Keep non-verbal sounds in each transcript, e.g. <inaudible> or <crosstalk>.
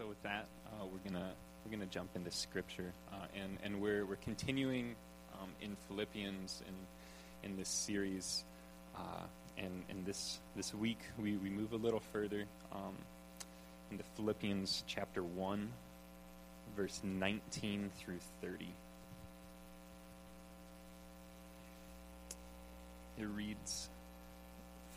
so with that, uh, we're gonna we're gonna jump into scripture, uh, and and we're we're continuing um, in Philippians in in this series, uh, and and this this week we we move a little further um, into Philippians chapter one, verse nineteen through thirty. It reads.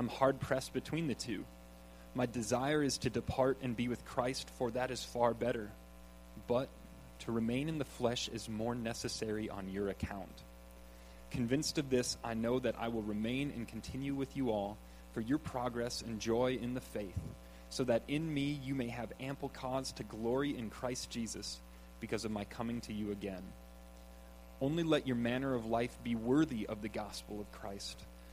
I'm hard pressed between the two. My desire is to depart and be with Christ, for that is far better. But to remain in the flesh is more necessary on your account. Convinced of this, I know that I will remain and continue with you all for your progress and joy in the faith, so that in me you may have ample cause to glory in Christ Jesus because of my coming to you again. Only let your manner of life be worthy of the gospel of Christ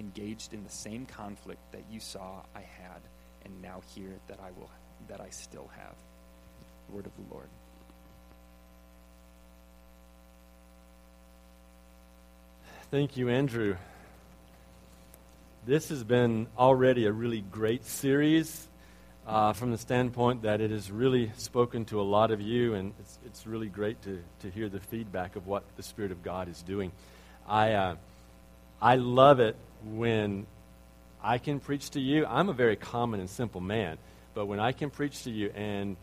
engaged in the same conflict that you saw I had and now hear that I will that I still have. Word of the Lord. Thank you, Andrew. This has been already a really great series uh, from the standpoint that it has really spoken to a lot of you, and it's, it's really great to, to hear the feedback of what the Spirit of God is doing. I, uh, I love it when I can preach to you, I'm a very common and simple man, but when I can preach to you and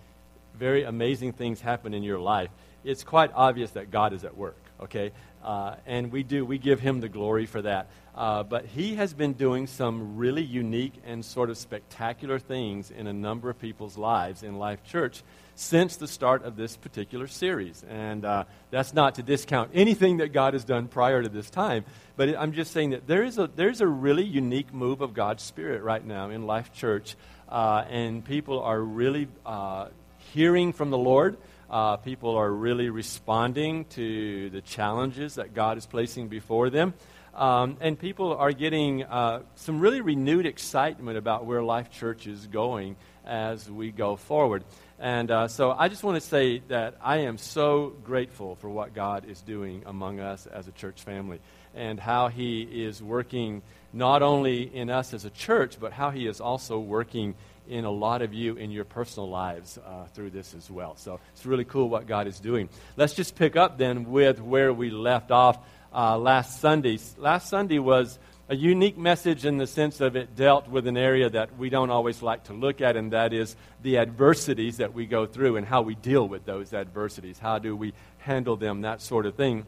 very amazing things happen in your life, it's quite obvious that God is at work, okay? Uh, and we do, we give him the glory for that. Uh, but he has been doing some really unique and sort of spectacular things in a number of people's lives in Life Church since the start of this particular series. And uh, that's not to discount anything that God has done prior to this time, but I'm just saying that there is a, there's a really unique move of God's Spirit right now in Life Church, uh, and people are really uh, hearing from the Lord. Uh, people are really responding to the challenges that God is placing before them. Um, and people are getting uh, some really renewed excitement about where Life Church is going as we go forward. And uh, so I just want to say that I am so grateful for what God is doing among us as a church family and how He is working not only in us as a church, but how He is also working in a lot of you in your personal lives uh, through this as well. So it's really cool what God is doing. Let's just pick up then with where we left off uh, last Sunday. Last Sunday was a unique message in the sense of it dealt with an area that we don't always like to look at, and that is the adversities that we go through and how we deal with those adversities. How do we handle them, that sort of thing.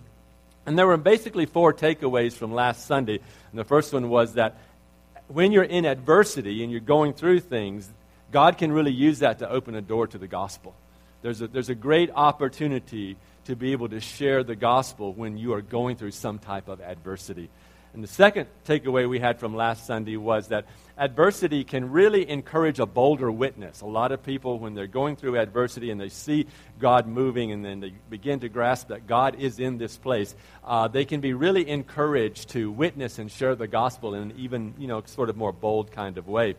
And there were basically four takeaways from last Sunday. And the first one was that when you're in adversity and you're going through things, God can really use that to open a door to the gospel. There's a, there's a great opportunity to be able to share the gospel when you are going through some type of adversity. And the second takeaway we had from last Sunday was that adversity can really encourage a bolder witness. A lot of people, when they're going through adversity and they see God moving and then they begin to grasp that God is in this place, uh, they can be really encouraged to witness and share the gospel in an even, you know, sort of more bold kind of way.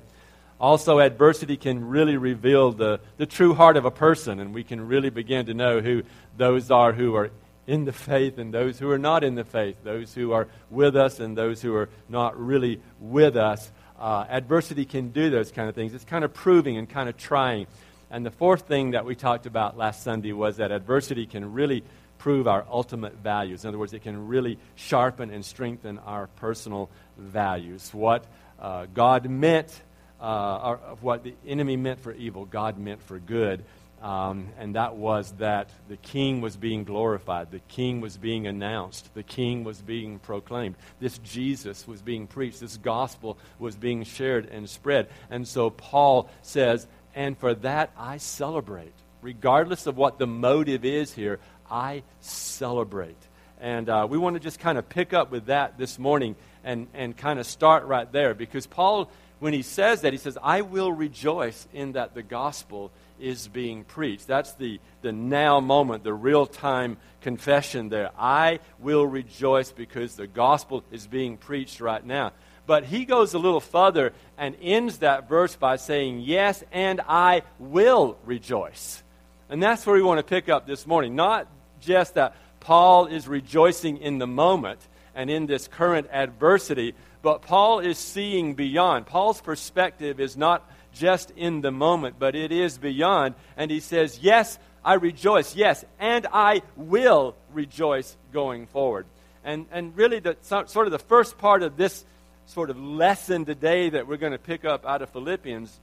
Also, adversity can really reveal the, the true heart of a person, and we can really begin to know who those are who are in the faith and those who are not in the faith, those who are with us and those who are not really with us. Uh, adversity can do those kind of things. It's kind of proving and kind of trying. And the fourth thing that we talked about last Sunday was that adversity can really prove our ultimate values. In other words, it can really sharpen and strengthen our personal values. What uh, God meant, uh, or what the enemy meant for evil, God meant for good. Um, and that was that the king was being glorified, the king was being announced, the king was being proclaimed. This Jesus was being preached, this gospel was being shared and spread. And so Paul says, and for that I celebrate. Regardless of what the motive is here, I celebrate. And uh, we want to just kind of pick up with that this morning and, and kind of start right there because Paul, when he says that, he says, I will rejoice in that the gospel is being preached. That's the, the now moment, the real time confession there. I will rejoice because the gospel is being preached right now. But he goes a little further and ends that verse by saying, Yes, and I will rejoice. And that's where we want to pick up this morning. Not just that Paul is rejoicing in the moment and in this current adversity, but Paul is seeing beyond. Paul's perspective is not just in the moment, but it is beyond. And he says, Yes, I rejoice. Yes, and I will rejoice going forward. And, and really, the, sort of the first part of this sort of lesson today that we're going to pick up out of Philippians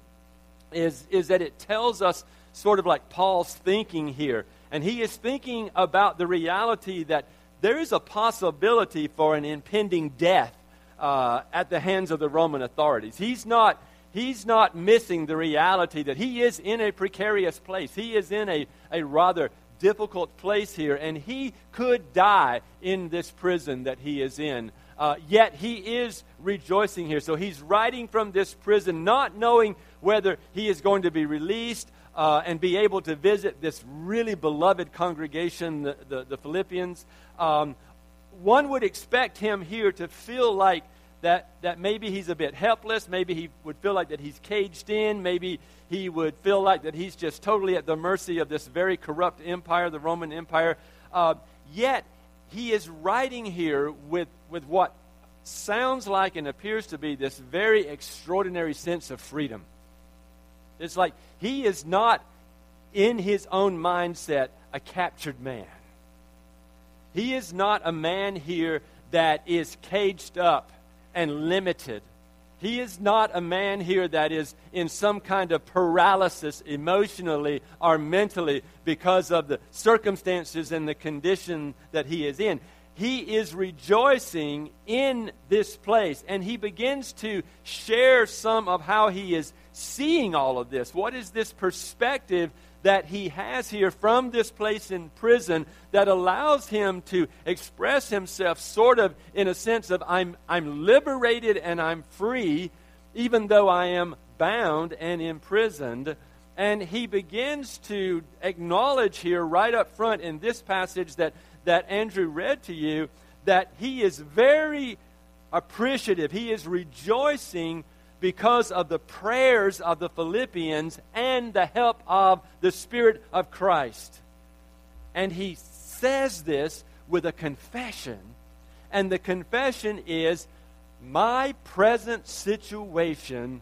is, is that it tells us sort of like Paul's thinking here. And he is thinking about the reality that there is a possibility for an impending death uh, at the hands of the Roman authorities. He's not, he's not missing the reality that he is in a precarious place. He is in a, a rather difficult place here, and he could die in this prison that he is in. Uh, yet he is rejoicing here. So he's writing from this prison, not knowing whether he is going to be released uh, and be able to visit this really beloved congregation, the, the, the Philippians. Um, one would expect him here to feel like that, that maybe he's a bit helpless. Maybe he would feel like that he's caged in. Maybe he would feel like that he's just totally at the mercy of this very corrupt empire, the Roman Empire. Uh, yet, he is writing here with, with what sounds like and appears to be this very extraordinary sense of freedom. It's like he is not in his own mindset a captured man. He is not a man here that is caged up and limited. He is not a man here that is in some kind of paralysis emotionally or mentally because of the circumstances and the condition that he is in. He is rejoicing in this place and he begins to share some of how he is seeing all of this? What is this perspective that he has here from this place in prison that allows him to express himself sort of in a sense of I'm, I'm liberated and I'm free, even though I am bound and imprisoned? And he begins to acknowledge here, right up front in this passage that, that Andrew read to you, that he is very appreciative. He is rejoicing because of the prayers of the Philippians and the help of the Spirit of Christ. And he says this with a confession. And the confession is my present situation,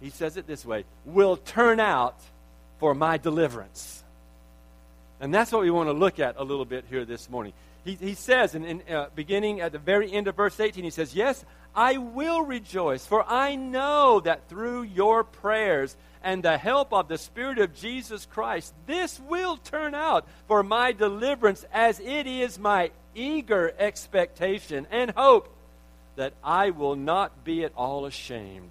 he says it this way, will turn out for my deliverance. And that's what we want to look at a little bit here this morning. He, he says, in, in uh, beginning at the very end of verse 18, he says, Yes, I will rejoice, for I know that through your prayers and the help of the Spirit of Jesus Christ, this will turn out for my deliverance, as it is my eager expectation and hope that I will not be at all ashamed,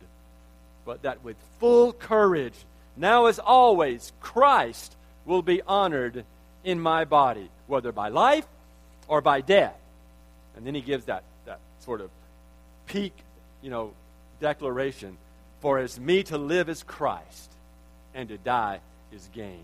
but that with full courage, now as always, Christ will be honored in my body, whether by life or by death. And then he gives that, that sort of peak, you know, declaration. For as me to live is Christ, and to die is gain.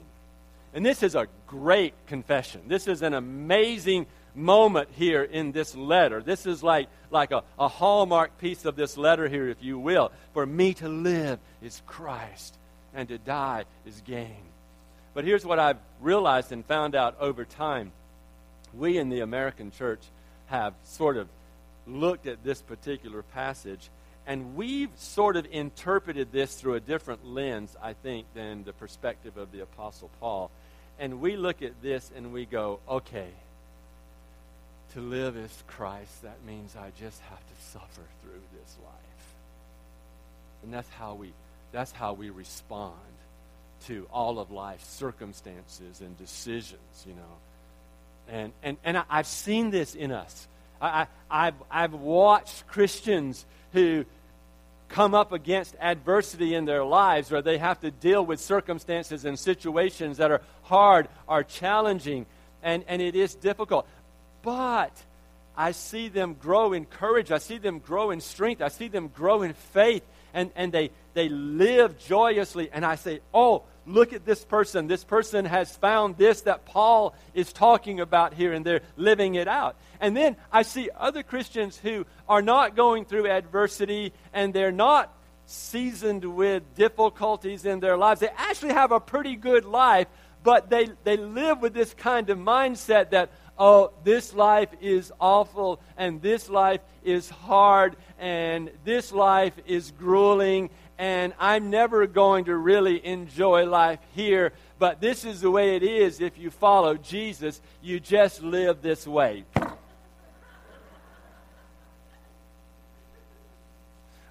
And this is a great confession. This is an amazing moment here in this letter. This is like, like a, a hallmark piece of this letter here, if you will. For me to live is Christ, and to die is gain. But here's what I've realized and found out over time. We in the American church have sort of looked at this particular passage, and we've sort of interpreted this through a different lens, I think, than the perspective of the Apostle Paul. And we look at this and we go, okay, to live is Christ. That means I just have to suffer through this life. And that's how we, that's how we respond to all of life's circumstances and decisions, you know. And, and, and I, have seen this in us. I, I, I've, I've watched Christians who come up against adversity in their lives where they have to deal with circumstances and situations that are hard, are challenging, and, and it is difficult. But I see them grow in courage. I see them grow in strength. I see them grow in faith. And, and they, they live joyously. And I say, oh, look at this person. This person has found this that Paul is talking about here, and they're living it out. And then I see other Christians who are not going through adversity and they're not seasoned with difficulties in their lives. They actually have a pretty good life, but they, they live with this kind of mindset that, oh, this life is awful, and this life is hard, and this life is grueling, and I'm never going to really enjoy life here. But this is the way it is if you follow Jesus. You just live this way.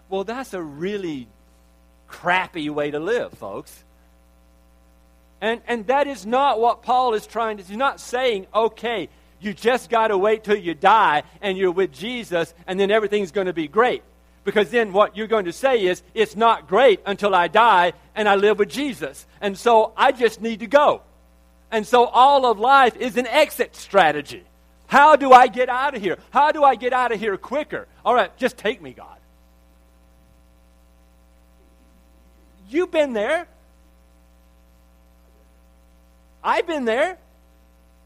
Well, that's a really crappy way to live, folks. And, and that is not what Paul is trying to. He's not saying, okay, you just got to wait till you die and you're with Jesus and then everything's going to be great. Because then what you're going to say is, it's not great until I die and I live with Jesus. And so I just need to go. And so all of life is an exit strategy. How do I get out of here? How do I get out of here quicker? All right, just take me, God. You've been there. I've been there.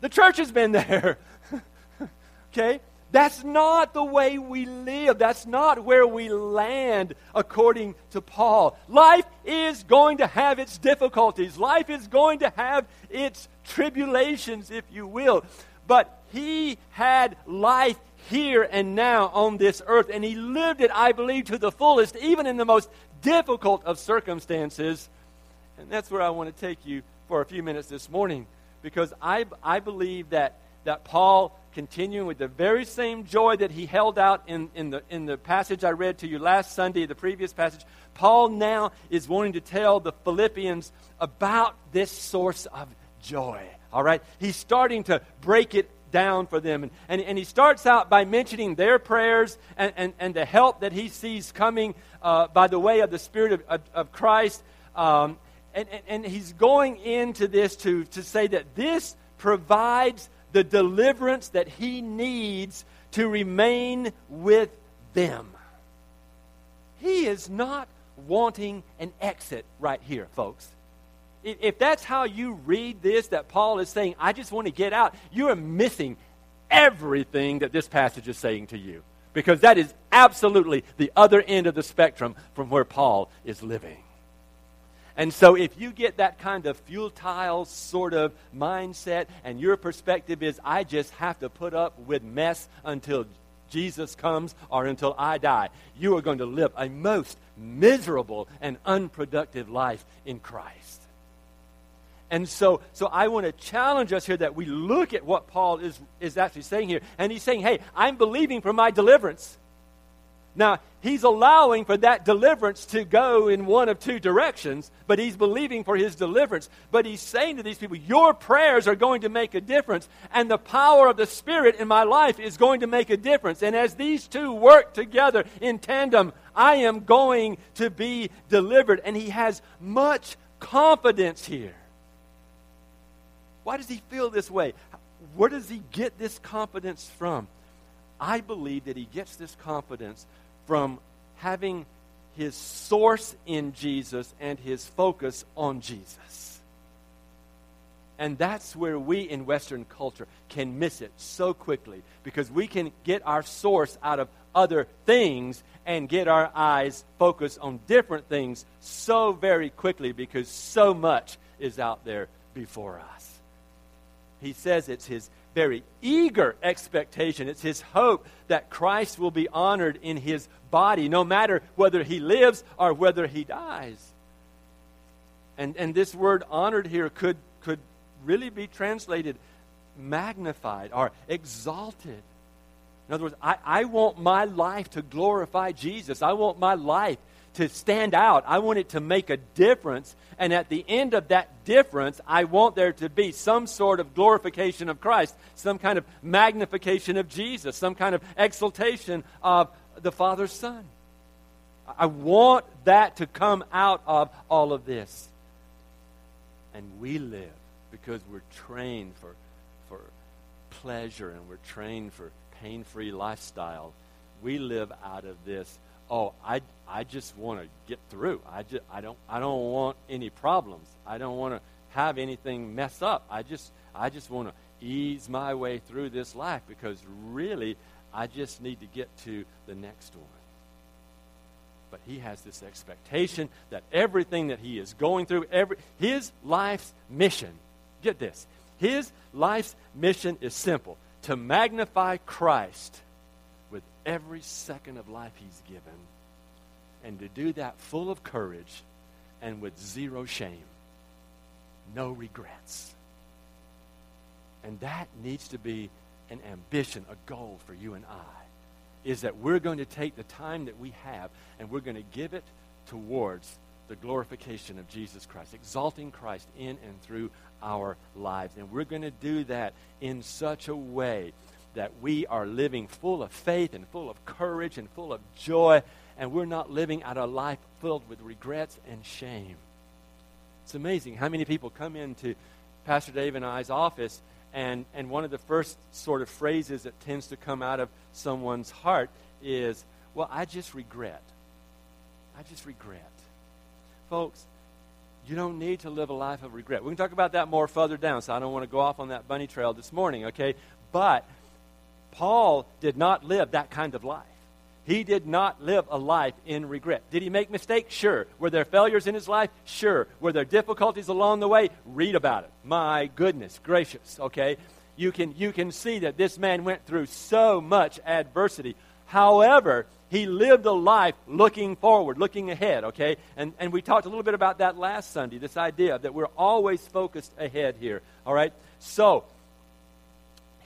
The church has been there. <laughs> okay? That's not the way we live. That's not where we land, according to Paul. Life is going to have its difficulties. Life is going to have its tribulations, if you will. But he had life here and now on this earth, and he lived it, I believe, to the fullest, even in the most difficult of circumstances. And that's where I want to take you for a few minutes this morning because I, I believe that, that Paul, continuing with the very same joy that he held out in, in, the, in the passage I read to you last Sunday, the previous passage, Paul now is wanting to tell the Philippians about this source of joy. All right? He's starting to break it down for them. And, and, and he starts out by mentioning their prayers and, and, and the help that he sees coming uh, by the way of the Spirit of, of, of Christ. Um, and, and, and he's going into this to, to say that this provides the deliverance that he needs to remain with them. He is not wanting an exit right here, folks. If that's how you read this, that Paul is saying, I just want to get out, you are missing everything that this passage is saying to you. Because that is absolutely the other end of the spectrum from where Paul is living. And so, if you get that kind of futile sort of mindset, and your perspective is, I just have to put up with mess until Jesus comes or until I die, you are going to live a most miserable and unproductive life in Christ. And so, so I want to challenge us here that we look at what Paul is, is actually saying here. And he's saying, hey, I'm believing for my deliverance. Now, he's allowing for that deliverance to go in one of two directions, but he's believing for his deliverance. But he's saying to these people, Your prayers are going to make a difference, and the power of the Spirit in my life is going to make a difference. And as these two work together in tandem, I am going to be delivered. And he has much confidence here. Why does he feel this way? Where does he get this confidence from? I believe that he gets this confidence from having his source in Jesus and his focus on Jesus. And that's where we in Western culture can miss it so quickly because we can get our source out of other things and get our eyes focused on different things so very quickly because so much is out there before us. He says it's his very eager expectation. It's his hope that Christ will be honored in his body, no matter whether he lives or whether he dies. And, and this word honored here could, could really be translated magnified or exalted. In other words, I, I want my life to glorify Jesus. I want my life to stand out. I want it to make a difference. And at the end of that difference, I want there to be some sort of glorification of Christ, some kind of magnification of Jesus, some kind of exaltation of the Father's Son. I want that to come out of all of this. And we live because we're trained for, for pleasure and we're trained for pain free lifestyle. We live out of this. Oh, I, I just want to get through. I, just, I, don't, I don't want any problems. I don't want to have anything mess up. I just, I just want to ease my way through this life because really, I just need to get to the next one. But he has this expectation that everything that he is going through, every, his life's mission, get this, his life's mission is simple to magnify Christ every second of life he's given, and to do that full of courage and with zero shame, no regrets. And that needs to be an ambition, a goal for you and I is that we're going to take the time that we have and we're going to give it towards the glorification of Jesus Christ, exalting Christ in and through our lives. And we're going to do that in such a way that we are living full of faith and full of courage and full of joy, and we're not living out a life filled with regrets and shame. It's amazing how many people come into Pastor Dave and I's office and, and one of the first sort of phrases that tends to come out of someone's heart is, Well, I just regret. I just regret. Folks, you don't need to live a life of regret. We can talk about that more further down, so I don't want to go off on that bunny trail this morning, okay? But Paul did not live that kind of life. He did not live a life in regret. Did he make mistakes? Sure. Were there failures in his life? Sure. Were there difficulties along the way? Read about it. My goodness gracious, okay? You can, you can see that this man went through so much adversity. However, he lived a life looking forward, looking ahead, okay? And, and we talked a little bit about that last Sunday, this idea that we're always focused ahead here, all right? So,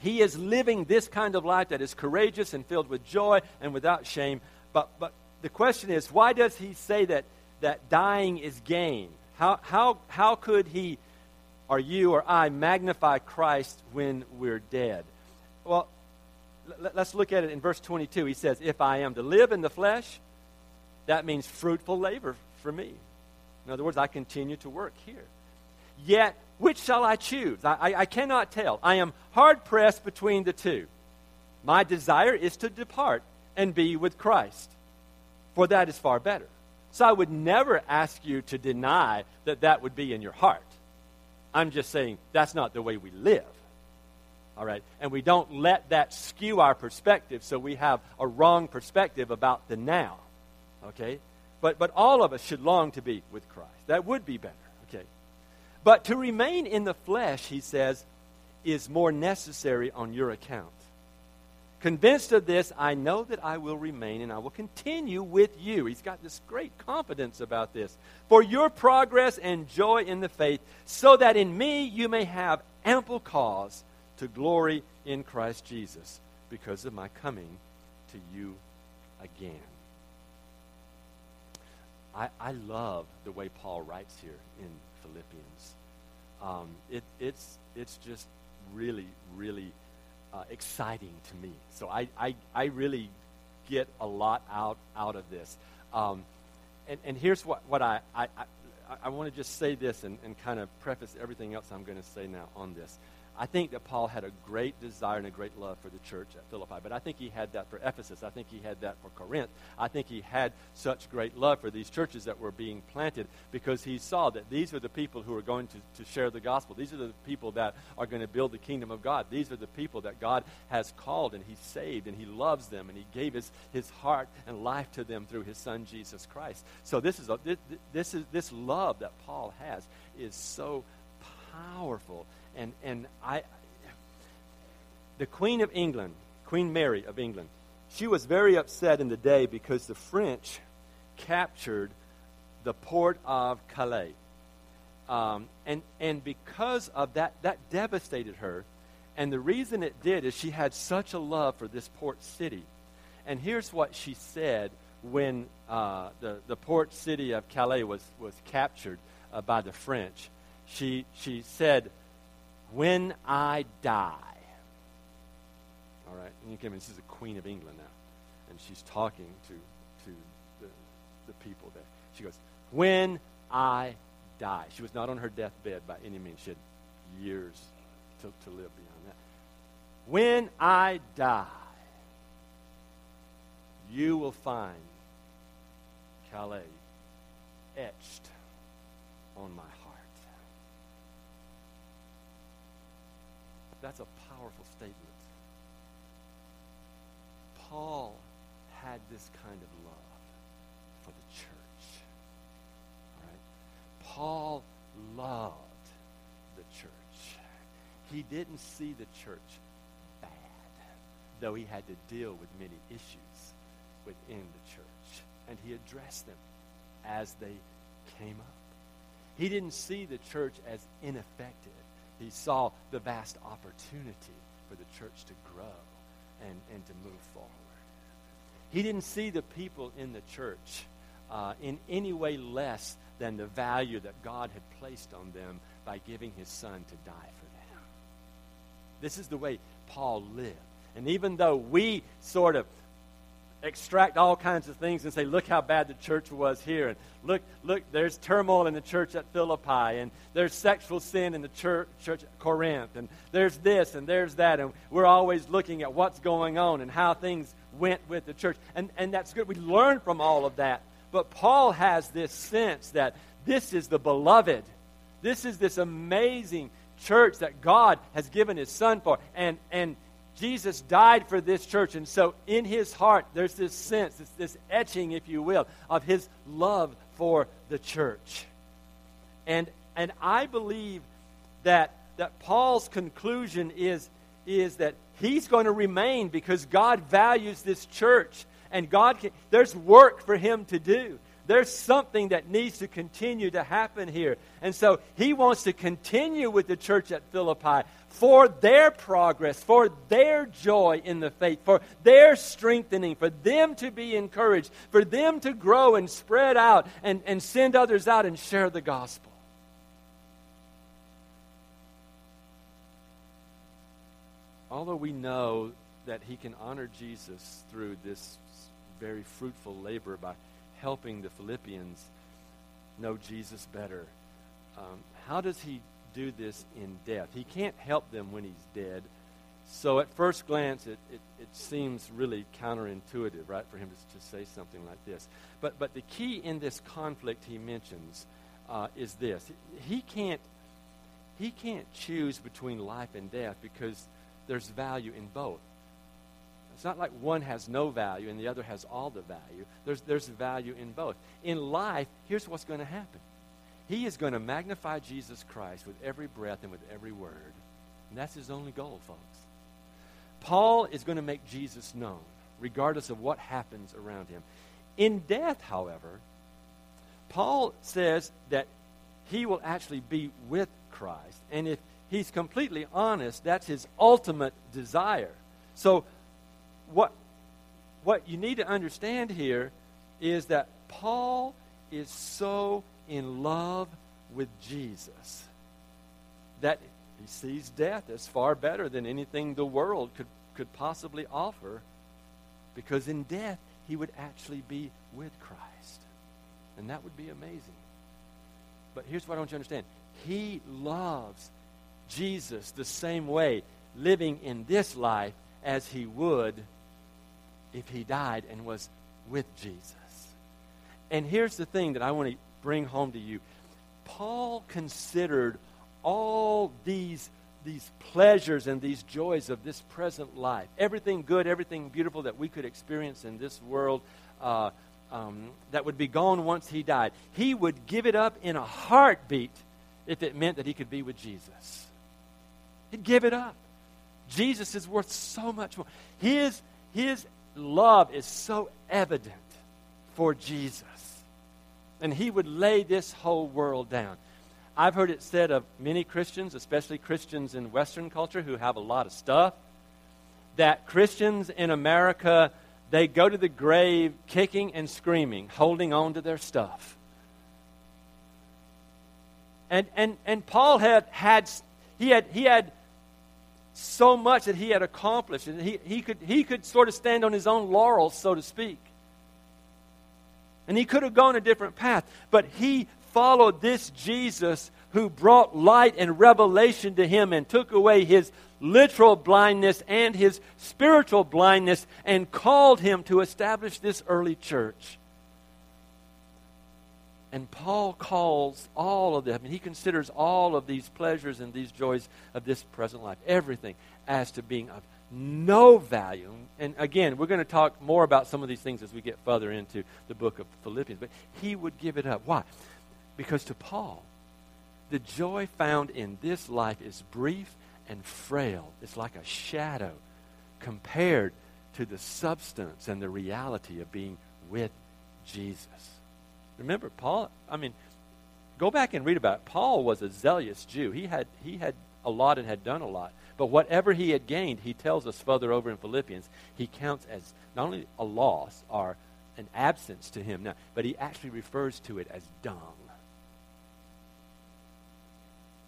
he is living this kind of life that is courageous and filled with joy and without shame. But, but the question is, why does he say that, that dying is gain? How, how, how could he or you or I magnify Christ when we're dead? Well, let, let's look at it in verse 22. He says, If I am to live in the flesh, that means fruitful labor for me. In other words, I continue to work here. Yet which shall I choose? I, I, I cannot tell. I am hard pressed between the two. My desire is to depart and be with Christ, for that is far better. So I would never ask you to deny that that would be in your heart. I'm just saying that's not the way we live. All right? And we don't let that skew our perspective so we have a wrong perspective about the now. Okay? But, but all of us should long to be with Christ. That would be better. But to remain in the flesh, he says, is more necessary on your account. Convinced of this, I know that I will remain and I will continue with you. He's got this great confidence about this. For your progress and joy in the faith, so that in me you may have ample cause to glory in Christ Jesus because of my coming to you again. I, I love the way Paul writes here in Philippians. Um, it, it's, it's just really, really uh, exciting to me. So I, I, I really get a lot out, out of this. Um, and, and here's what, what I, I, I, I want to just say this and, and kind of preface everything else I'm going to say now on this. I think that Paul had a great desire and a great love for the church at Philippi, but I think he had that for Ephesus. I think he had that for Corinth. I think he had such great love for these churches that were being planted because he saw that these are the people who are going to, to share the gospel. These are the people that are going to build the kingdom of God. These are the people that God has called and he saved and he loves them and he gave his, his heart and life to them through his son Jesus Christ. So this is a, this, this is this love that Paul has is so powerful and, and I, the Queen of England, Queen Mary of England, she was very upset in the day because the French captured the port of Calais. Um, and, and because of that, that devastated her. And the reason it did is she had such a love for this port city. And here's what she said when uh, the, the port city of Calais was, was captured uh, by the French, she, she said, When I die. All right, and you can, this is the Queen of England now, and she's talking to, to the, the people there. She goes, When I die. She was not on her deathbed by any means. She had years to, to live beyond that. When I die, you will find Calais etched on my heart. That's a powerful statement. Paul had this kind of love for the church. All right? Paul loved the church. He didn't see the church bad, though he had to deal with many issues within the church. And he addressed them as they came up. He didn't see the church as ineffective. He saw the vast opportunity for the church to grow and, and to move forward. He didn't see the people in the church uh, in any way less than the value that God had placed on them by giving his son to die for them. This is the way Paul lived. And even though we sort of extract all kinds of things and say, look how bad the church was here. And look, look, there's turmoil in the church at Philippi. And there's sexual sin in the church, church at Corinth. And there's this and there's that. And we're always looking at what's going on and how things went with the church. And, and that's good. We learn from all of that. But Paul has this sense that this is the beloved. This is this amazing church that God has given his son for. And, and Jesus died for this church. And so in his heart, there's this sense, this, this etching, if you will, of his love for the church. And, and I believe that, that Paul's conclusion is, is that he's going to remain because God values this church. And God can, there's work for him to do. There's something that needs to continue to happen here. And so he wants to continue with the church at Philippi for their progress, for their joy in the faith, for their strengthening, for them to be encouraged, for them to grow and spread out and, and send others out and share the gospel. Although we know that he can honor Jesus through this very fruitful labor by helping the Philippians know Jesus better. Um, how does he do this in death? He can't help them when he's dead. So at first glance, it, it, it seems really counterintuitive, right, for him to, to, say something like this. But, but the key in this conflict he mentions uh, is this. He can't, he can't choose between life and death because there's value in both. It's not like one has no value and the other has all the value. There's, there's value in both. In life, here's what's going to happen He is going to magnify Jesus Christ with every breath and with every word. And that's his only goal, folks. Paul is going to make Jesus known, regardless of what happens around him. In death, however, Paul says that he will actually be with Christ. And if he's completely honest, that's his ultimate desire. So what, what you need to understand here is that Paul is so in love with Jesus that he sees death as far better than anything the world could, could possibly offer because in death he would actually be with Christ. And that would be amazing. But here's what I want you to understand he loves Jesus the same way, living in this life as he would if he died and was with Jesus. And here's the thing that I want to bring home to you Paul considered all these, these pleasures and these joys of this present life, everything good, everything beautiful that we could experience in this world. Uh, um, that would be gone once he died. He would give it up in a heartbeat if it meant that he could be with Jesus. He'd give it up. Jesus is worth so much more. His, his love is so evident for Jesus. And he would lay this whole world down. I've heard it said of many Christians, especially Christians in Western culture who have a lot of stuff, that Christians in America they go to the grave kicking and screaming, holding on to their stuff. And, and, and Paul had, had, he had, he had so much that he had accomplished, and he, he, could, he could sort of stand on his own laurels, so to speak. And he could have gone a different path, but he followed this Jesus who brought light and revelation to him and took away his literal blindness and his spiritual blindness and called him to establish this early church. And Paul calls all of them, and he considers all of these pleasures and these joys of this present life, everything, as to being of no value. And again, we're going to talk more about some of these things as we get further into the book of Philippians. But he would give it up. Why? Because to Paul, the joy found in this life is brief and frail. It's like a shadow compared to the substance and the reality of being with Jesus. Remember, Paul, I mean, go back and read about it. Paul was a zealous Jew. He had, he had a lot and had done a lot. But whatever he had gained, he tells us further over in Philippians, he counts as not only a loss or an absence to him now, but he actually refers to it as dung.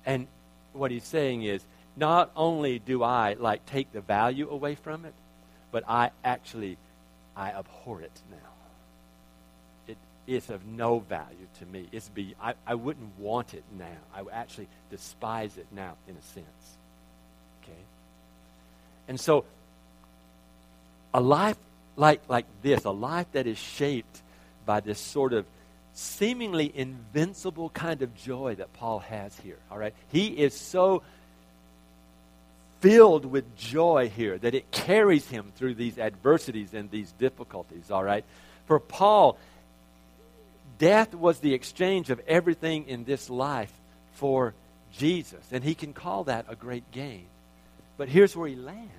And what he's saying is, not only do I like take the value away from it, but I actually I abhor it now. It is of no value to me. It's be I, I wouldn't want it now. I actually despise it now in a sense. Okay? And so a life like like this, a life that is shaped by this sort of seemingly invincible kind of joy that Paul has here. All right? He is so filled with joy here that it carries him through these adversities and these difficulties. All right? For Paul, death was the exchange of everything in this life for Jesus. And he can call that a great gain. But here's where he lands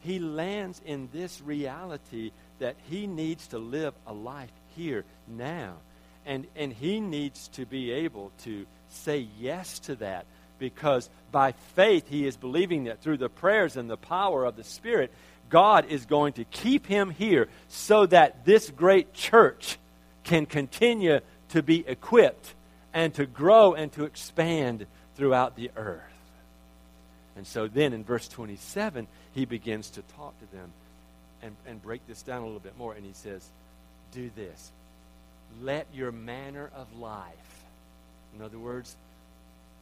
he lands in this reality that he needs to live a life here now. And, and he needs to be able to say yes to that because by faith he is believing that through the prayers and the power of the Spirit, God is going to keep him here so that this great church can continue to be equipped and to grow and to expand throughout the earth. And so then in verse 27, he begins to talk to them and, and break this down a little bit more. And he says, Do this. Let your manner of life, in other words,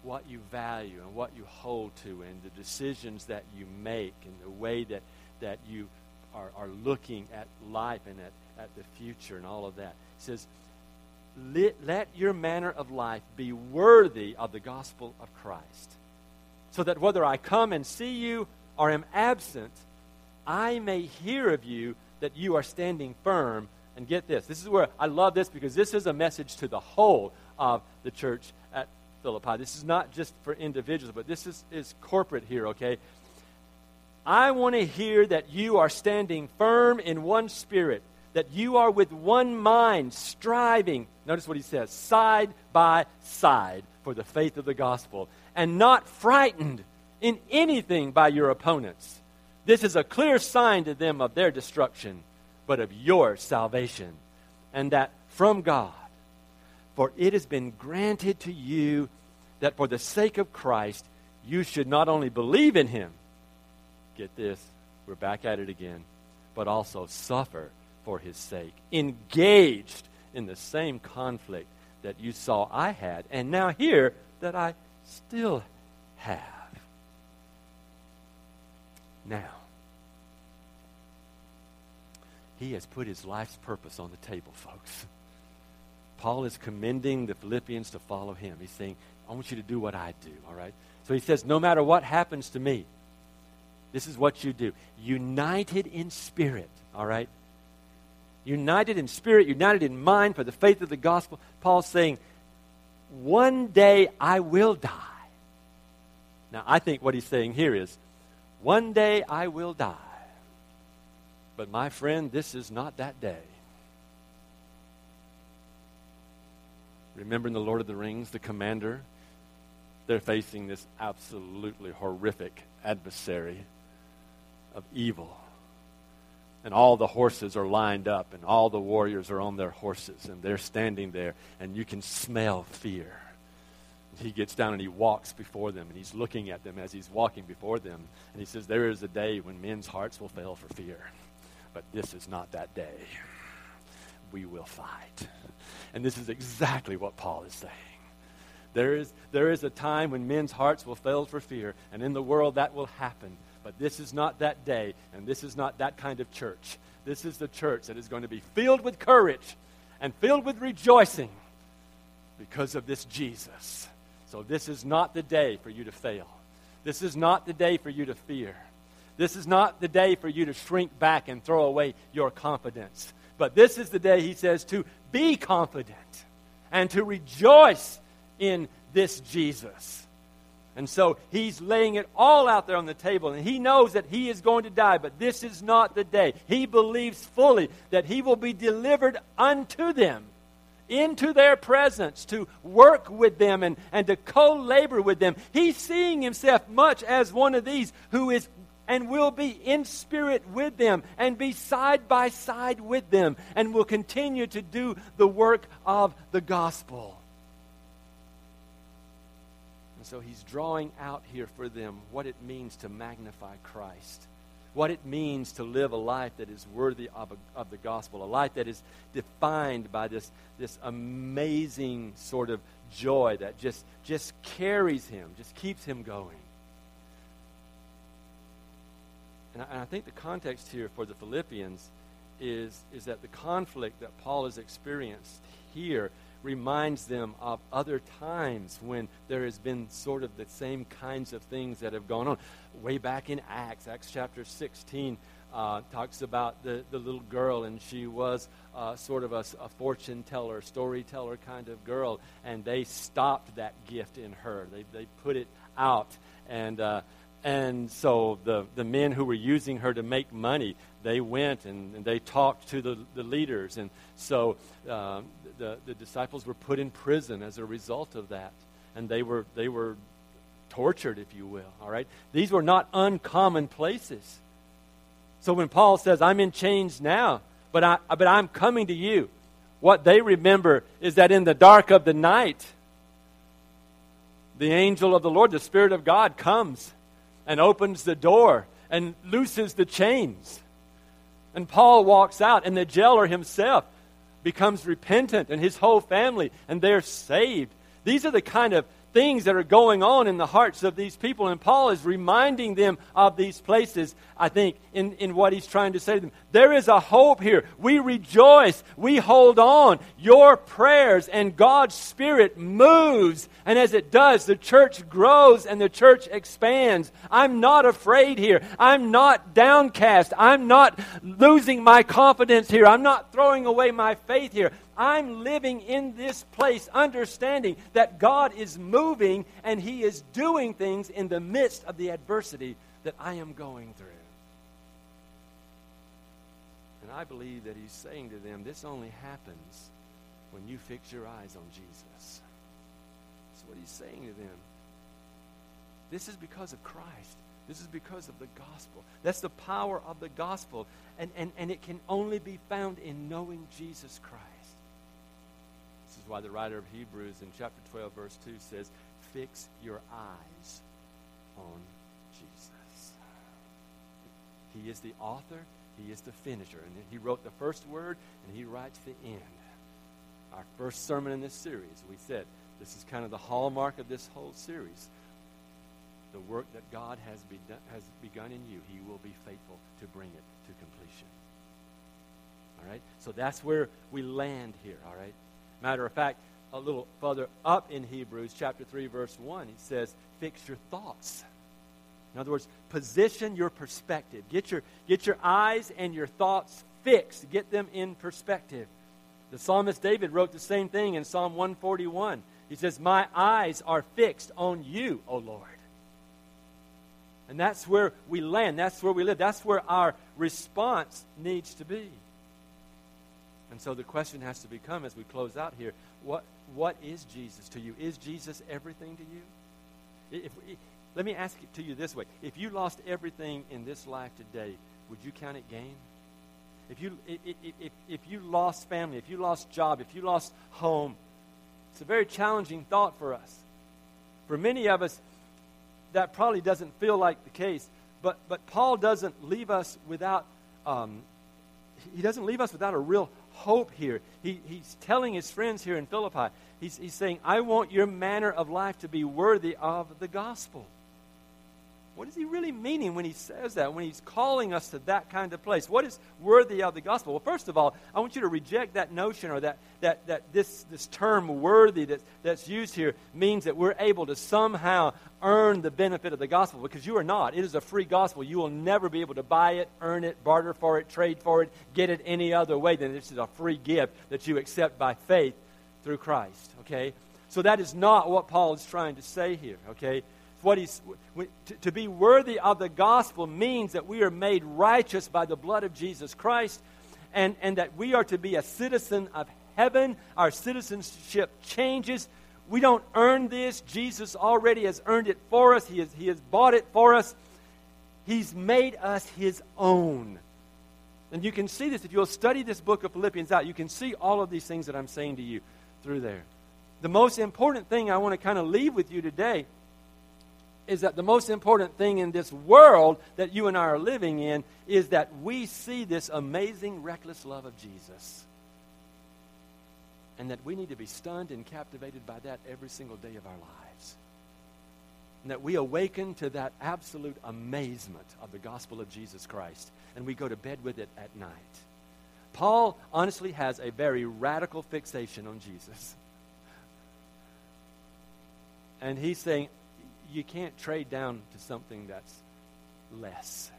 what you value and what you hold to and the decisions that you make and the way that, that you are, are looking at life and at, at the future and all of that. Says, let, let your manner of life be worthy of the gospel of Christ, so that whether I come and see you or am absent, I may hear of you that you are standing firm. And get this. This is where I love this because this is a message to the whole of the church at Philippi. This is not just for individuals, but this is, is corporate here, okay? I want to hear that you are standing firm in one spirit, that you are with one mind, striving. Notice what he says side by side for the faith of the gospel, and not frightened in anything by your opponents. This is a clear sign to them of their destruction, but of your salvation, and that from God. For it has been granted to you that for the sake of Christ, you should not only believe in him, get this, we're back at it again, but also suffer for his sake, engaged in the same conflict that you saw I had, and now hear that I still have. Now, he has put his life's purpose on the table, folks. Paul is commending the Philippians to follow him. He's saying, I want you to do what I do, all right? So he says, no matter what happens to me, this is what you do. United in spirit, all right? United in spirit, united in mind for the faith of the gospel. Paul's saying, one day I will die. Now, I think what he's saying here is, one day I will die. But my friend, this is not that day. Remember in The Lord of the Rings, the commander? They're facing this absolutely horrific adversary of evil. And all the horses are lined up, and all the warriors are on their horses, and they're standing there, and you can smell fear. He gets down and he walks before them, and he's looking at them as he's walking before them, and he says, There is a day when men's hearts will fail for fear, but this is not that day. We will fight. And this is exactly what Paul is saying. There is, there is a time when men's hearts will fail for fear, and in the world that will happen. But this is not that day, and this is not that kind of church. This is the church that is going to be filled with courage and filled with rejoicing because of this Jesus. So, this is not the day for you to fail. This is not the day for you to fear. This is not the day for you to shrink back and throw away your confidence. But this is the day, he says, to be confident and to rejoice in this Jesus. And so he's laying it all out there on the table, and he knows that he is going to die, but this is not the day. He believes fully that he will be delivered unto them, into their presence, to work with them and, and to co labor with them. He's seeing himself much as one of these who is and will be in spirit with them and be side by side with them and will continue to do the work of the gospel so he's drawing out here for them what it means to magnify Christ, what it means to live a life that is worthy of, a, of the gospel, a life that is defined by this, this amazing sort of joy that just, just carries him, just keeps him going. And I, and I think the context here for the Philippians is, is that the conflict that Paul has experienced here reminds them of other times when there has been sort of the same kinds of things that have gone on. Way back in Acts, Acts chapter 16, uh, talks about the, the little girl, and she was uh, sort of a, a, fortune teller, storyteller kind of girl, and they stopped that gift in her. They, they put it out. And, uh, and so the, the men who were using her to make money, they went and, and they talked to the, the leaders. And so uh, the, the disciples were put in prison as a result of that. And they were, they were tortured, if you will. All right? These were not uncommon places. So when Paul says, I'm in chains now, but, I, but I'm coming to you, what they remember is that in the dark of the night, the angel of the Lord, the Spirit of God, comes and opens the door and looses the chains. And Paul walks out, and the jailer himself becomes repentant and his whole family, and they're saved. These are the kind of things that are going on in the hearts of these people. And Paul is reminding them of these places, I think, in, in what he's trying to say to them. There is a hope here. We rejoice. We hold on. Your prayers and God's Spirit moves. And as it does, the church grows and the church expands. I'm not afraid here. I'm not downcast. I'm not losing my confidence here. I'm not throwing away my faith here. I'm living in this place understanding that God is moving and He is doing things in the midst of the adversity that I am going through. And I believe that He's saying to them, this only happens when you fix your eyes on Jesus. That's what He's saying to them. This is because of Christ. This is because of the gospel. That's the power of the gospel. And, and, and it can only be found in knowing Jesus Christ why the writer of Hebrews in chapter 12, verse 2 says, Fix your eyes on Jesus. He is the author, He is the finisher. And He wrote the first word, and He writes the end. Our first sermon in this series, we said, this is kind of the hallmark of this whole series. The work that God has, begun, has begun in you, He will be faithful to bring it to completion. All right? So that's where we land here, all right? Matter of fact, a little further up in Hebrews chapter 3, verse 1, he says, Fix your thoughts. In other words, position your perspective. Get your, get your eyes and your thoughts fixed. Get them in perspective. The psalmist David wrote the same thing in Psalm 141. He says, My eyes are fixed on you, O Lord. And that's where we land. That's where we live. That's where our response needs to be. And so the question has to become as we close out here what, what is Jesus to you? Is Jesus everything to you? If, if, let me ask it to you this way if you lost everything in this life today, would you count it gain? if you, if, if, if you lost family, if you lost job, if you lost home, it's a very challenging thought for us. For many of us, that probably doesn't feel like the case. But, but Paul doesn't leave us without, um, he doesn't leave us without a real hope here. He, he's telling his friends here in Philippi, he's, he's saying, I want your manner of life to be worthy of the gospel. What is he really meaning when he says that, when he's calling us to that kind of place? What is worthy of the gospel? Well, first of all, I want you to reject that notion or that, that, that this, this term worthy that, that's used here means that we're able to somehow earn the benefit of the gospel because you are not. It is a free gospel. You will never be able to buy it, earn it, barter for it, trade for it, get it any other way than this is a free gift that you accept by faith through Christ. Okay? So that is not what Paul is trying to say here. Okay? What he's, to, to be worthy of the gospel means that we are made righteous by the blood of Jesus Christ and, and that we are to be a citizen of heaven. Our citizenship changes. We don't earn this. Jesus already has earned it for us, He has, he has bought it for us. He's made us His own. And you can see this if you'll study this book of Philippians out. You can see all of these things that I'm saying to you through there. The most important thing I want to kind of leave with you today is that the most important thing in this world that you and I are living in is that we see this amazing, reckless love of Jesus. And that we need to be stunned and captivated by that every single day of our lives. And that we awaken to that absolute amazement of the gospel of Jesus Christ. And we go to bed with it at night. Paul honestly has a very radical fixation on Jesus. And he's saying, you can't trade down to something that's less.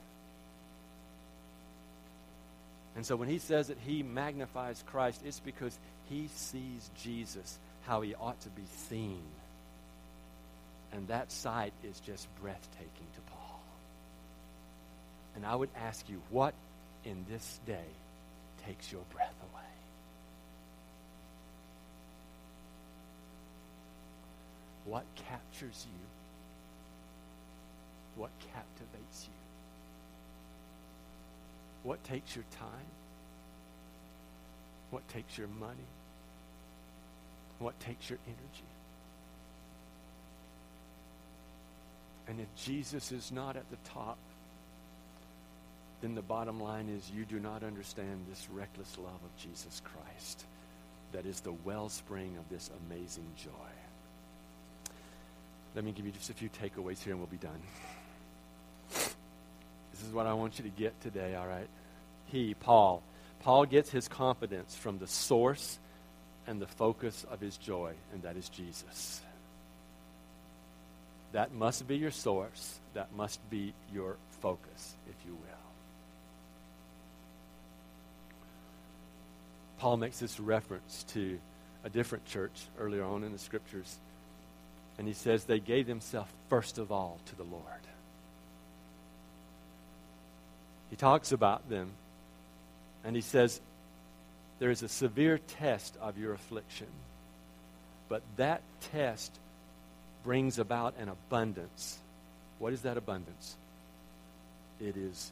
And so when he says that he magnifies Christ, it's because he sees Jesus how he ought to be seen. And that sight is just breathtaking to Paul. And I would ask you, what in this day takes your breath away? What captures you? What captivates you? What takes your time? What takes your money? What takes your energy? And if Jesus is not at the top, then the bottom line is you do not understand this reckless love of Jesus Christ that is the wellspring of this amazing joy. Let me give you just a few takeaways here and we'll be done. <laughs> This is what I want you to get today, all right? He, Paul. Paul gets his confidence from the source and the focus of his joy, and that is Jesus. That must be your source. That must be your focus, if you will. Paul makes this reference to a different church earlier on in the scriptures. And he says they gave themselves first of all to the Lord. He talks about them and he says, There is a severe test of your affliction, but that test brings about an abundance. What is that abundance? It is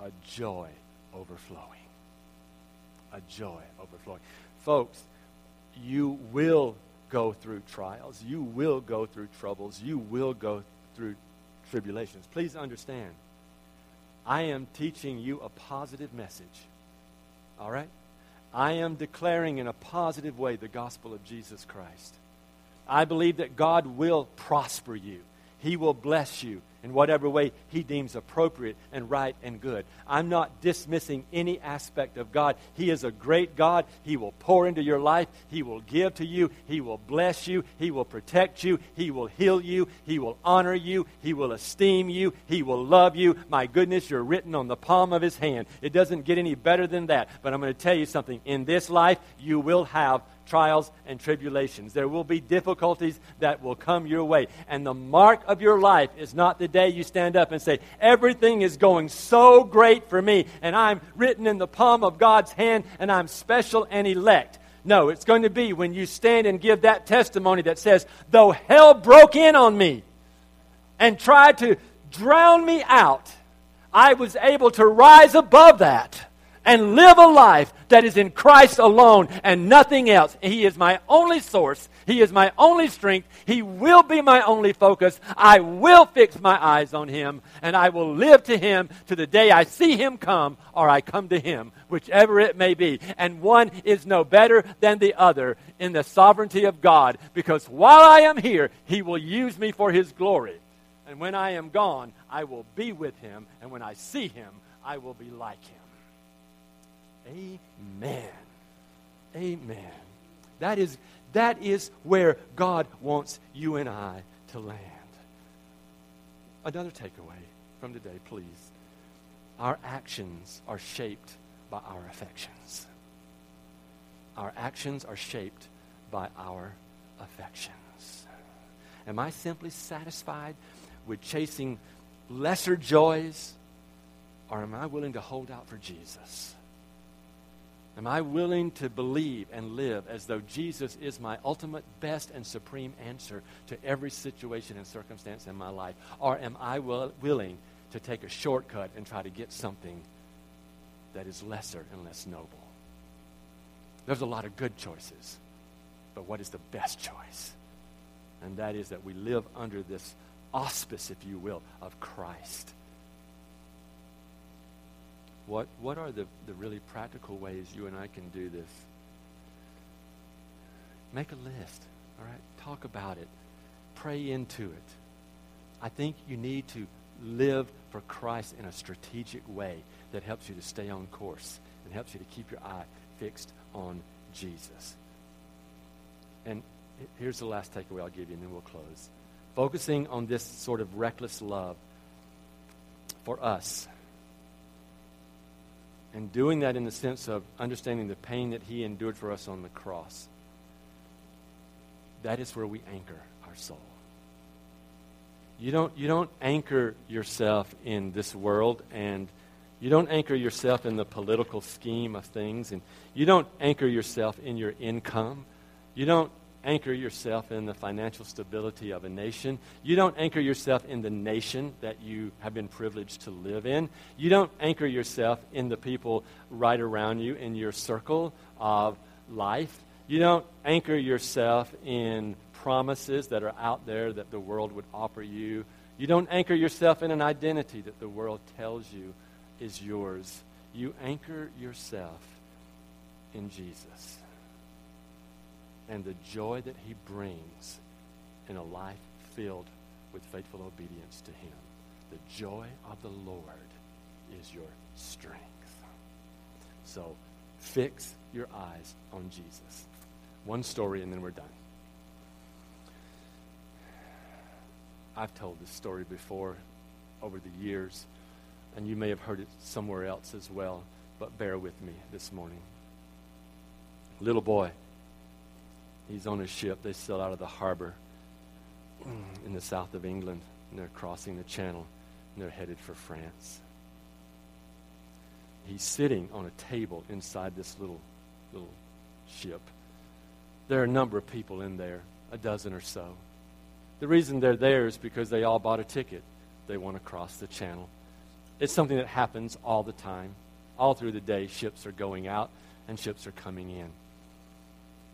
a joy overflowing. A joy overflowing. Folks, you will go through trials. You will go through troubles. You will go through tribulations. Please understand I am teaching you a positive message. All right? I am declaring in a positive way the gospel of Jesus Christ. I believe that God will prosper you. He will bless you in whatever way He deems appropriate and right and good. I'm not dismissing any aspect of God. He is a great God. He will pour into your life, He will give to you, He will bless you, He will protect you, He will heal you, He will honor you, He will esteem you, He will love you. My goodness, you're written on the palm of His hand. It doesn't get any better than that. But I'm going to tell you something. In this life, you will have trials and tribulations. There will be difficulties that will come your way. And the mark of your life is not the day you stand up and say, Everything is going so great for me, and I'm written in the palm of God's hand, and I'm special and elect. No, it's going to be when you stand and give that testimony that says, Though hell broke in on me and tried to drown me out, I was able to rise above that and live a life that is in Christ alone and nothing else. He is my only source. He is my only strength. He will be my only focus. I will fix my eyes on Him, and I will live to Him to the day I see Him come or I come to Him, whichever it may be. And one is no better than the other in the sovereignty of God, because while I am here, He will use me for His glory. And when I am gone, I will be with Him, and when I see Him, I will be like Him. Amen. Amen. That is that is where God wants you and I to land. Another takeaway from today, please. Our actions are shaped by our affections. Our actions are shaped by our affections. Am I simply satisfied with chasing lesser joys, or am I willing to hold out for Jesus? Am I willing to believe and live as though Jesus is my ultimate, best, and supreme answer to every situation and circumstance in my life? Or am I will, willing to take a shortcut and try to get something that is lesser and less noble? There's a lot of good choices, but what is the best choice? And that is that we live under this auspice, if you will, of Christ what, what are the, the really practical ways you and I can do this? Make a list, all right? Talk about it. Pray into it. I think you need to live for Christ in a strategic way that helps you to stay on course and helps you to keep your eye fixed on Jesus. And here's the last takeaway I'll give you, and then we'll close. Focusing on this sort of reckless love for us and doing that in the sense of understanding the pain that he endured for us on the cross. That is where we anchor our soul. You don't, you don't anchor yourself in this world and you don't anchor yourself in the political scheme of things and you don't anchor yourself in your income. You don't anchor yourself in the financial stability of a nation. You don't anchor yourself in the nation that you have been privileged to live in. You don't anchor yourself in the people right around you in your circle of life. You don't anchor yourself in promises that are out there that the world would offer you. You don't anchor yourself in an identity that the world tells you is yours. You anchor yourself in Jesus and the joy that he brings in a life filled with faithful obedience to him. The joy of the Lord is your strength. So fix your eyes on Jesus. One story and then we're done. I've told this story before over the years, and you may have heard it somewhere else as well, but bear with me this morning. Little boy He's on a ship. They sail out of the harbor in the south of England, and they're crossing the channel, and they're headed for France. He's sitting on a table inside this little, little ship. There are a number of people in there, a dozen or so. The reason they're there is because they all bought a ticket. They want to cross the channel. It's something that happens all the time. All through the day, ships are going out and ships are coming in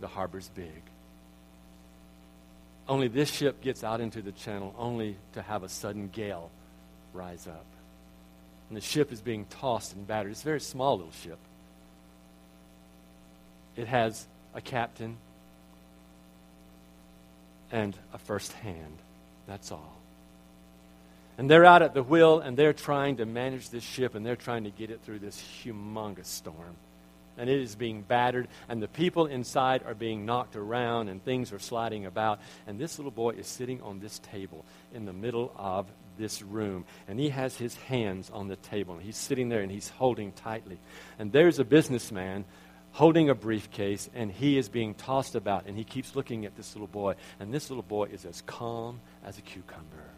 the harbor's big. Only this ship gets out into the channel only to have a sudden gale rise up. And the ship is being tossed and battered. It's a very small little ship. It has a captain and a first hand. That's all. And they're out at the wheel and they're trying to manage this ship and they're trying to get it through this humongous storm and it is being battered, and the people inside are being knocked around, and things are sliding about. And this little boy is sitting on this table in the middle of this room, and he has his hands on the table, and he's sitting there and he's holding tightly. And there's a businessman holding a briefcase, and he is being tossed about, and he keeps looking at this little boy, and this little boy is as calm as a cucumber.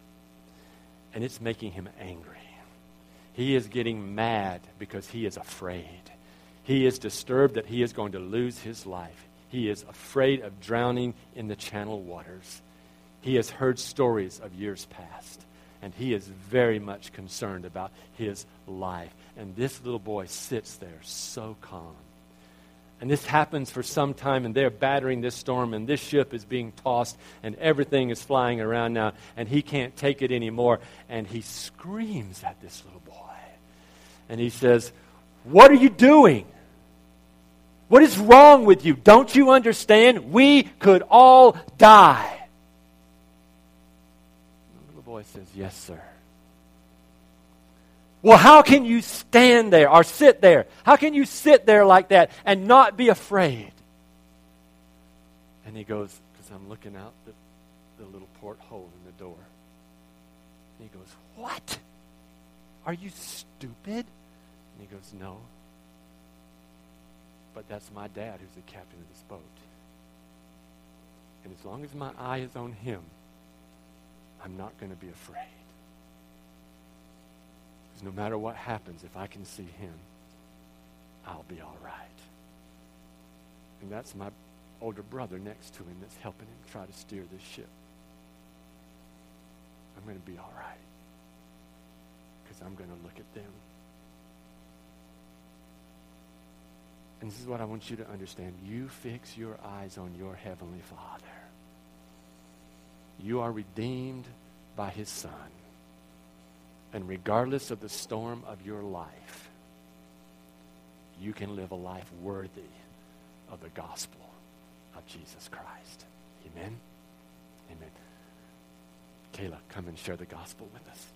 And it's making him angry. He is getting mad because he is afraid. He is disturbed that he is going to lose his life. He is afraid of drowning in the channel waters. He has heard stories of years past. and he is very much concerned about his life. And this little boy sits there so calm. And this happens for some time, and they're battering this storm, and this ship is being tossed, and everything is flying around now, and he can't take it anymore. And he screams at this little boy. And he says, What are you doing? What is wrong with you? Don't you understand? We could all die. The little boy says, Yes, sir. Well, how can you stand there or sit there? How can you sit there like that and not be afraid? And he goes, Because I'm looking out the, the little porthole in the door. And he goes, What? Are you stupid? And he goes, No. But that's my dad who's the captain of this boat. And as long as my eye is on him, I'm not going to be afraid. Because no matter what happens, if I can see him, I'll be all right. And that's my older brother next to him that's helping him try to steer this ship. I'm going to be all right. Because I'm going to look at them. And this is what I want you to understand. You fix your eyes on your Heavenly Father. You are redeemed by His Son. And regardless of the storm of your life, you can live a life worthy of the gospel of Jesus Christ. Amen? Amen. Kayla, come and share the gospel with us.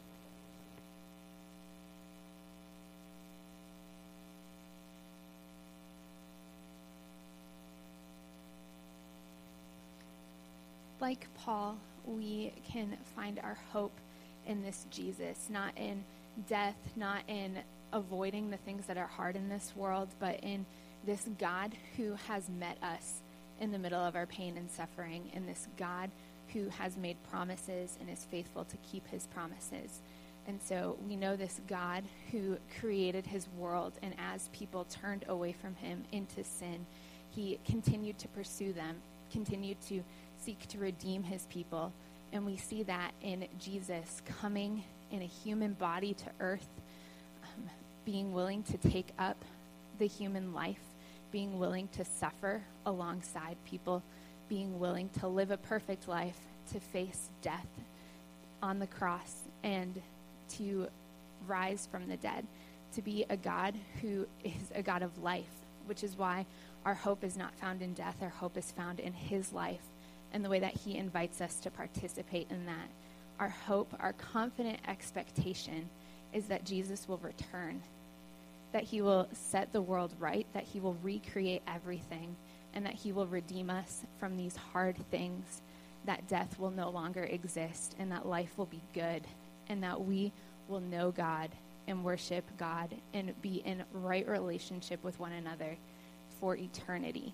Like Paul, we can find our hope in this Jesus, not in death, not in avoiding the things that are hard in this world, but in this God who has met us in the middle of our pain and suffering, in this God who has made promises and is faithful to keep his promises. And so we know this God who created his world, and as people turned away from him into sin, he continued to pursue them, continued to seek to redeem his people. And we see that in Jesus coming in a human body to earth, um, being willing to take up the human life, being willing to suffer alongside people, being willing to live a perfect life, to face death on the cross, and to rise from the dead, to be a God who is a God of life, which is why our hope is not found in death, our hope is found in his life and the way that He invites us to participate in that. Our hope, our confident expectation is that Jesus will return, that He will set the world right, that He will recreate everything, and that He will redeem us from these hard things, that death will no longer exist, and that life will be good, and that we will know God and worship God and be in right relationship with one another for eternity.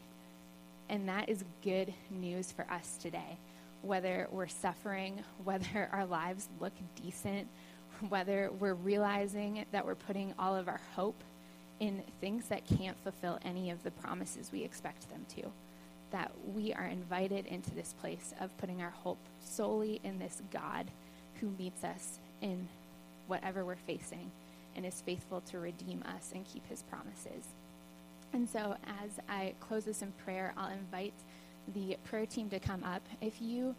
And that is good news for us today. Whether we're suffering, <laughs> whether our lives look decent, whether we're realizing that we're putting all of our hope in things that can't fulfill any of the promises we expect them to. That we are invited into this place of putting our hope solely in this God who meets us in whatever we're facing and is faithful to redeem us and keep his promises. And so, as I close this in prayer, I'll invite the prayer team to come up. If you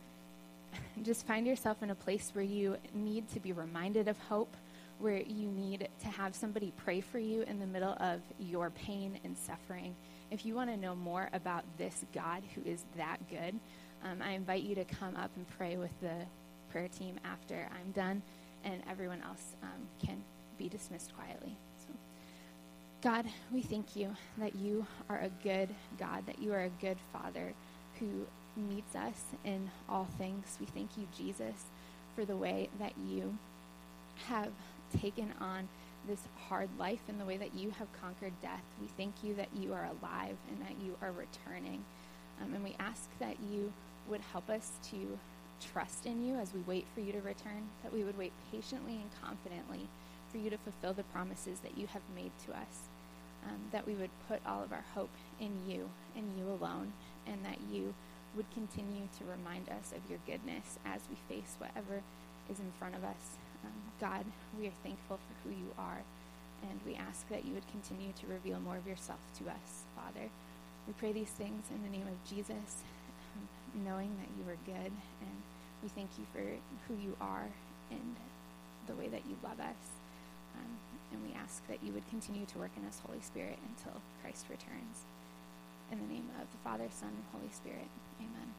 <laughs> just find yourself in a place where you need to be reminded of hope, where you need to have somebody pray for you in the middle of your pain and suffering, if you want to know more about this God who is that good, um, I invite you to come up and pray with the prayer team after I'm done, and everyone else um, can be dismissed quietly. God, we thank you that you are a good God, that you are a good Father who meets us in all things. We thank you, Jesus, for the way that you have taken on this hard life and the way that you have conquered death. We thank you that you are alive and that you are returning. Um, and we ask that you would help us to trust in you as we wait for you to return, that we would wait patiently and confidently for you to fulfill the promises that you have made to us um, that we would put all of our hope in you and you alone, and that you would continue to remind us of your goodness as we face whatever is in front of us. Um, God, we are thankful for who you are, and we ask that you would continue to reveal more of yourself to us, Father. We pray these things in the name of Jesus, um, knowing that you are good, and we thank you for who you are and the way that you love us. Um, and we ask that you would continue to work in us, Holy Spirit, until Christ returns. In the name of the Father, Son, and Holy Spirit, amen.